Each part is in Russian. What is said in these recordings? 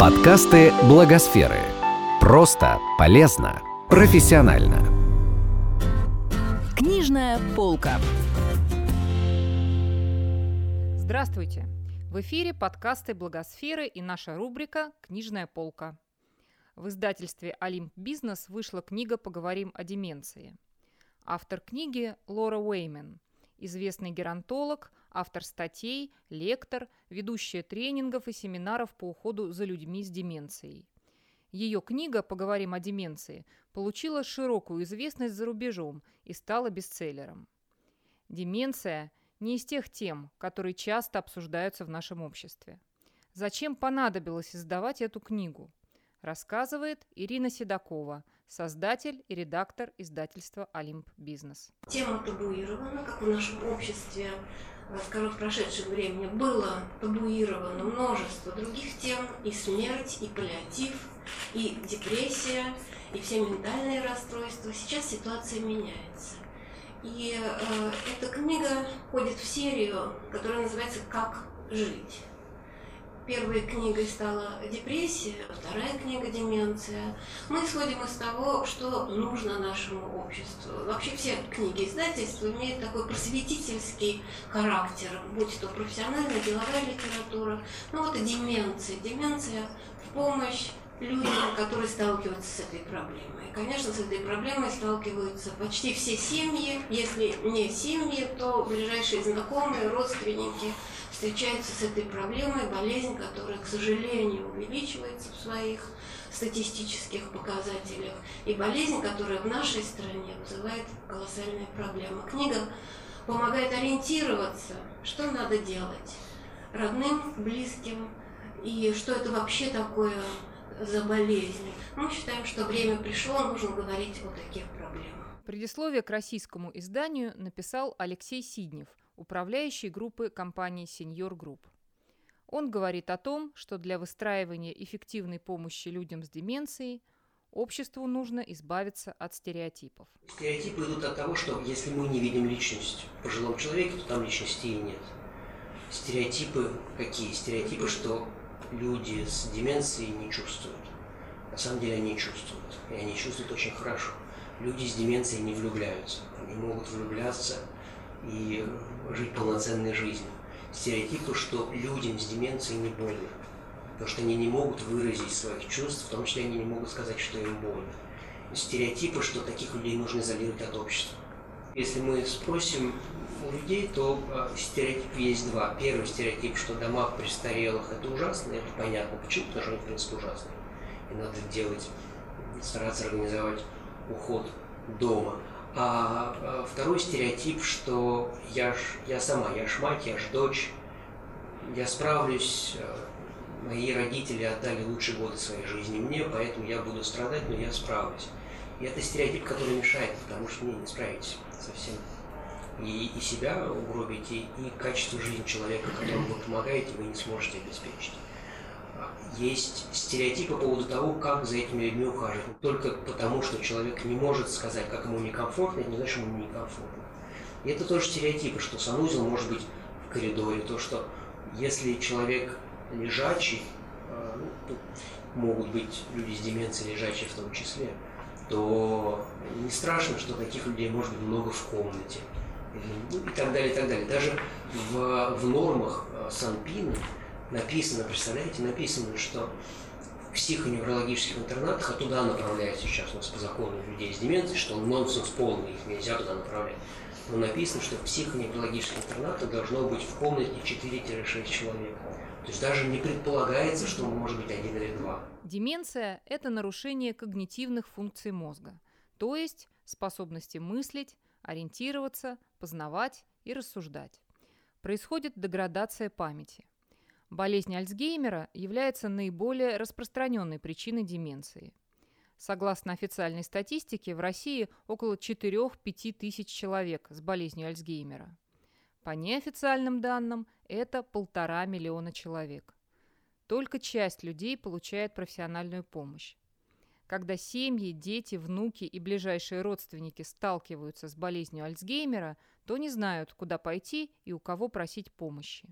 Подкасты Благосферы. Просто, полезно, профессионально. Книжная полка. Здравствуйте! В эфире подкасты Благосферы и наша рубрика «Книжная полка». В издательстве «Олимп Бизнес» вышла книга «Поговорим о деменции». Автор книги – Лора Уэймен, известный геронтолог, автор статей, лектор, ведущая тренингов и семинаров по уходу за людьми с деменцией. Ее книга «Поговорим о деменции» получила широкую известность за рубежом и стала бестселлером. Деменция – не из тех тем, которые часто обсуждаются в нашем обществе. Зачем понадобилось издавать эту книгу? Рассказывает Ирина Седокова, создатель и редактор издательства «Олимп Бизнес». Тема табуирована, как в нашем обществе в прошедшем времени было табуировано множество других тем, и смерть, и паллиатив, и депрессия, и все ментальные расстройства. Сейчас ситуация меняется. И э, эта книга входит в серию, которая называется «Как жить». Первой книгой стала депрессия, вторая книга деменция. Мы исходим из того, что нужно нашему обществу. Вообще все книги издательства имеют такой просветительский характер, будь то профессиональная, деловая литература. Ну вот и деменция. Деменция в помощь людям, которые сталкиваются с этой проблемой. Конечно, с этой проблемой сталкиваются почти все семьи. Если не семьи, то ближайшие знакомые, родственники – встречаются с этой проблемой, болезнь, которая, к сожалению, увеличивается в своих статистических показателях, и болезнь, которая в нашей стране вызывает колоссальные проблемы. Книга помогает ориентироваться, что надо делать родным, близким, и что это вообще такое за болезнь. Мы считаем, что время пришло, нужно говорить о таких проблемах. Предисловие к российскому изданию написал Алексей Сиднев, управляющий группы компании Senior Group. Он говорит о том, что для выстраивания эффективной помощи людям с деменцией обществу нужно избавиться от стереотипов. Стереотипы идут от того, что если мы не видим личность в пожилом человеке, то там личности и нет. Стереотипы какие? Стереотипы, что люди с деменцией не чувствуют. На самом деле они чувствуют, и они чувствуют очень хорошо. Люди с деменцией не влюбляются. Они могут влюбляться и жить полноценной жизнью. Стереотипы, что людям с деменцией не больно, потому что они не могут выразить своих чувств, в том числе они не могут сказать, что им больно. Стереотипы, что таких людей нужно изолировать от общества. Если мы спросим у людей, то а, стереотип есть два. Первый стереотип, что дома престарелых это ужасно, это понятно. Почему? Потому что они, в принципе, ужасные. И надо делать, стараться организовать уход дома. А, а второй стереотип, что я, ж, я сама, я ж мать, я ж дочь, я справлюсь, э, мои родители отдали лучшие годы своей жизни мне, поэтому я буду страдать, но я справлюсь. И это стереотип, который мешает, потому что мне не справитесь совсем. И, и себя угробите, и качество жизни человека, которому вы помогаете, вы не сможете обеспечить есть стереотипы по поводу того, как за этими людьми ухаживать. Только потому, что человек не может сказать, как ему некомфортно, это не значит, что ему некомфортно. И это тоже стереотипы, что санузел может быть в коридоре, то, что если человек лежачий, э, ну, могут быть люди с деменцией лежачие в том числе, то не страшно, что таких людей может быть много в комнате. Ну, и так далее, и так далее. Даже в, в нормах э, Санпина написано, представляете, написано, что в психоневрологических интернатах, а туда направляют сейчас у нас по закону людей с деменцией, что нонсенс полный, их нельзя туда направлять. Но написано, что в психоневрологических интернатах должно быть в комнате 4-6 человек. То есть даже не предполагается, что может быть один или два. Деменция – это нарушение когнитивных функций мозга, то есть способности мыслить, ориентироваться, познавать и рассуждать. Происходит деградация памяти. Болезнь Альцгеймера является наиболее распространенной причиной деменции. Согласно официальной статистике, в России около 4-5 тысяч человек с болезнью Альцгеймера. По неофициальным данным, это полтора миллиона человек. Только часть людей получает профессиональную помощь. Когда семьи, дети, внуки и ближайшие родственники сталкиваются с болезнью Альцгеймера, то не знают, куда пойти и у кого просить помощи.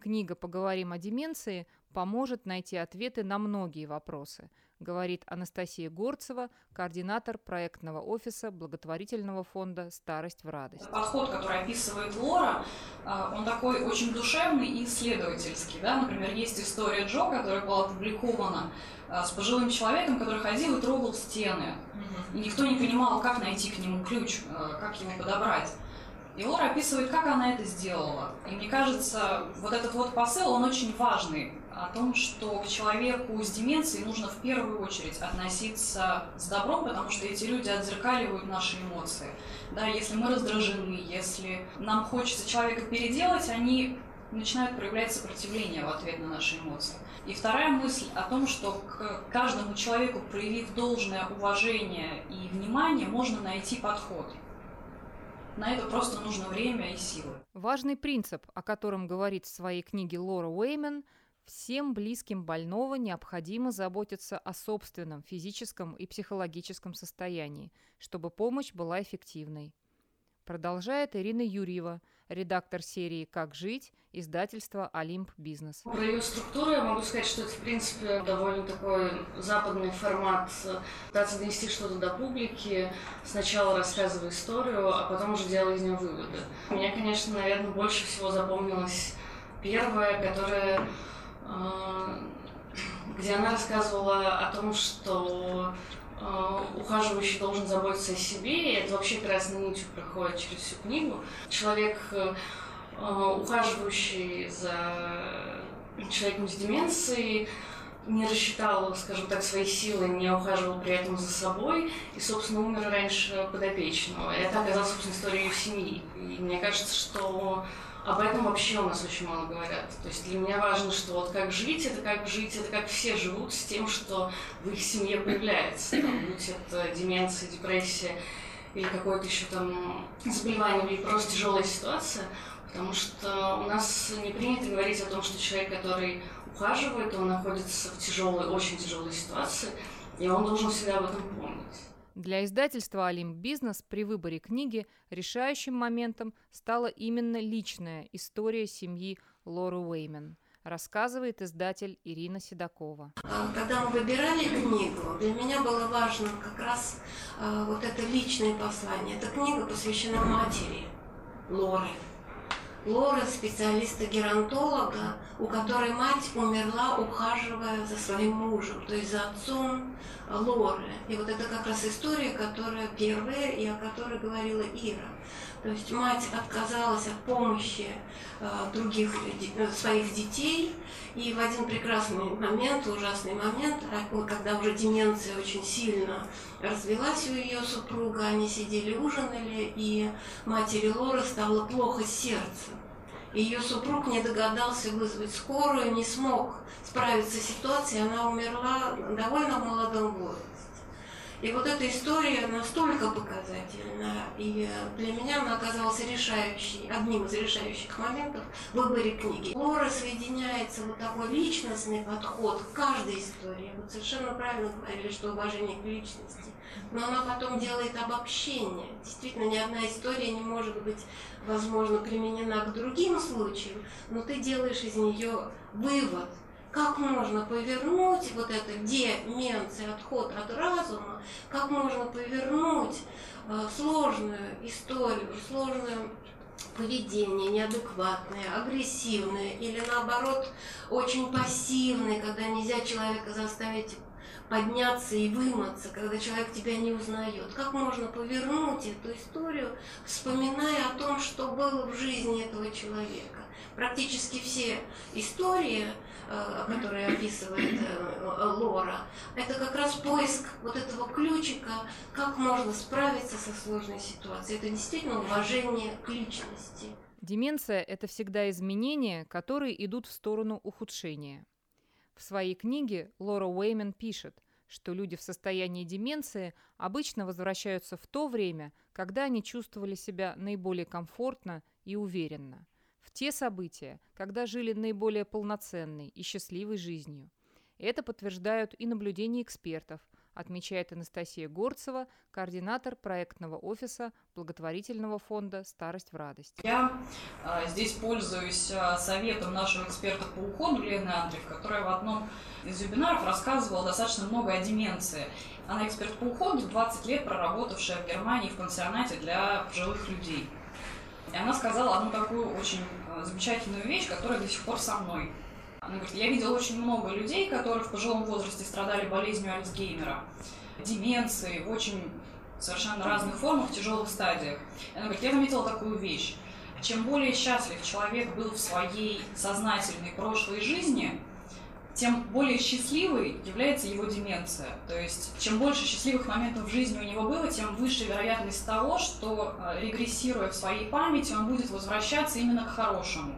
Книга «Поговорим о деменции» поможет найти ответы на многие вопросы, говорит Анастасия Горцева, координатор проектного офиса благотворительного фонда «Старость в радость». Подход, который описывает Лора, а, он такой очень душевный и исследовательский. Да? Например, есть история Джо, которая была опубликована а, с пожилым человеком, который ходил и трогал стены. И никто не понимал, как найти к нему ключ, а, как его подобрать. И Лора описывает, как она это сделала. И мне кажется, вот этот вот посыл, он очень важный о том, что к человеку с деменцией нужно в первую очередь относиться с добром, потому что эти люди отзеркаливают наши эмоции. Да, если мы раздражены, если нам хочется человека переделать, они начинают проявлять сопротивление в ответ на наши эмоции. И вторая мысль о том, что к каждому человеку, проявив должное уважение и внимание, можно найти подход. На это просто нужно время и силы. Важный принцип, о котором говорит в своей книге Лора Уэймен, всем близким больного необходимо заботиться о собственном физическом и психологическом состоянии, чтобы помощь была эффективной. Продолжает Ирина Юрьева, редактор серии «Как жить», издательства «Олимп Бизнес». Про ее структуру я могу сказать, что это, в принципе, довольно такой западный формат. Пытаться донести что-то до публики, сначала рассказывая историю, а потом уже делая из нее выводы. Мне, конечно, наверное, больше всего запомнилась первая, которая э, где она рассказывала о том, что ухаживающий должен заботиться о себе, и это вообще красной нитью проходит через всю книгу. Человек, э, ухаживающий за человеком с деменцией, не рассчитал, скажем так, свои силы, не ухаживал при этом за собой и, собственно, умер раньше подопечного. И это оказалось, собственно, историей их семьи. И мне кажется, что об этом вообще у нас очень мало говорят. То есть для меня важно, что вот как жить, это как жить, это как все живут с тем, что в их семье появляется. Там, будь это деменция, депрессия или какое-то еще там заболевание, или просто тяжелая ситуация. Потому что у нас не принято говорить о том, что человек, который ухаживает, он находится в тяжелой, очень тяжелой ситуации, и он должен всегда об этом помнить. Для издательства «Олимп Бизнес» при выборе книги решающим моментом стала именно личная история семьи Лоры Уэймен, рассказывает издатель Ирина Седокова. Когда мы выбирали книгу, для меня было важно как раз э, вот это личное послание. Эта книга посвящена матери Лоры. Лора специалиста-геронтолога, у которой мать умерла, ухаживая за своим мужем, то есть за отцом Лоры. И вот это как раз история, которая первая, и о которой говорила Ира. То есть мать отказалась от помощи э, других э, своих детей, и в один прекрасный момент, ужасный момент, а, когда уже деменция очень сильно развелась у ее супруга, они сидели ужинали, и матери Лоры стало плохо сердцем. Ее супруг не догадался вызвать скорую, не смог справиться с ситуацией, она умерла довольно в молодом возрасте. И вот эта история настолько показательна, и для меня она оказалась решающей, одним из решающих моментов в выборе книги. Лора соединяется вот такой личностный подход к каждой истории. Вот совершенно правильно говорили, что уважение к личности. Но она потом делает обобщение. Действительно, ни одна история не может быть, возможно, применена к другим случаям, но ты делаешь из нее вывод – как можно повернуть вот это деменция, отход от разума, как можно повернуть э, сложную историю, сложное поведение неадекватное, агрессивное или наоборот очень пассивное, когда нельзя человека заставить подняться и вымыться, когда человек тебя не узнает. Как можно повернуть эту историю, вспоминая о том, что было в жизни этого человека. Практически все истории Э, который описывает э, Лора, это как раз поиск вот этого ключика, как можно справиться со сложной ситуацией. Это действительно уважение к личности. Деменция – это всегда изменения, которые идут в сторону ухудшения. В своей книге Лора Уэймен пишет, что люди в состоянии деменции обычно возвращаются в то время, когда они чувствовали себя наиболее комфортно и уверенно – в те события, когда жили наиболее полноценной и счастливой жизнью. Это подтверждают и наблюдения экспертов, отмечает Анастасия Горцева, координатор проектного офиса благотворительного фонда «Старость в радость». Я а, здесь пользуюсь а, советом нашего эксперта по уходу Лены Андреев, которая в одном из вебинаров рассказывала достаточно много о деменции. Она эксперт по уходу, 20 лет проработавшая в Германии в пансионате для пожилых людей. И она сказала одну такую очень а, замечательную вещь, которая до сих пор со мной. Она говорит, я видела очень много людей, которые в пожилом возрасте страдали болезнью Альцгеймера, деменцией, в очень совершенно разных формах, тяжелых стадиях. Она говорит, я заметила такую вещь. Чем более счастлив человек был в своей сознательной прошлой жизни, тем более счастливой является его деменция. То есть, чем больше счастливых моментов в жизни у него было, тем выше вероятность того, что, э, регрессируя в своей памяти, он будет возвращаться именно к хорошему.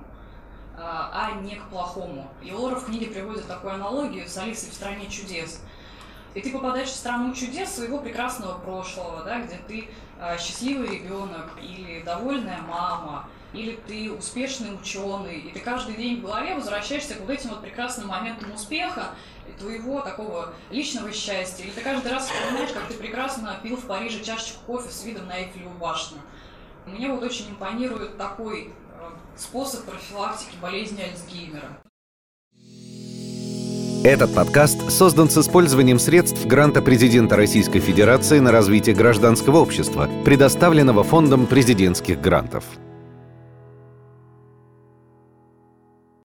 А, а не к плохому. И Лора в книге приводит такую аналогию с Алисой в «Стране чудес». И ты попадаешь в страну чудес своего прекрасного прошлого, да, где ты э, счастливый ребенок или довольная мама, или ты успешный ученый, и ты каждый день в голове возвращаешься к вот этим вот прекрасным моментам успеха, твоего такого личного счастья, или ты каждый раз вспоминаешь, как ты прекрасно пил в Париже чашечку кофе с видом на Эйфелеву башню. Мне вот очень импонирует такой способ профилактики болезни Альцгеймера. Этот подкаст создан с использованием средств гранта президента Российской Федерации на развитие гражданского общества, предоставленного Фондом президентских грантов.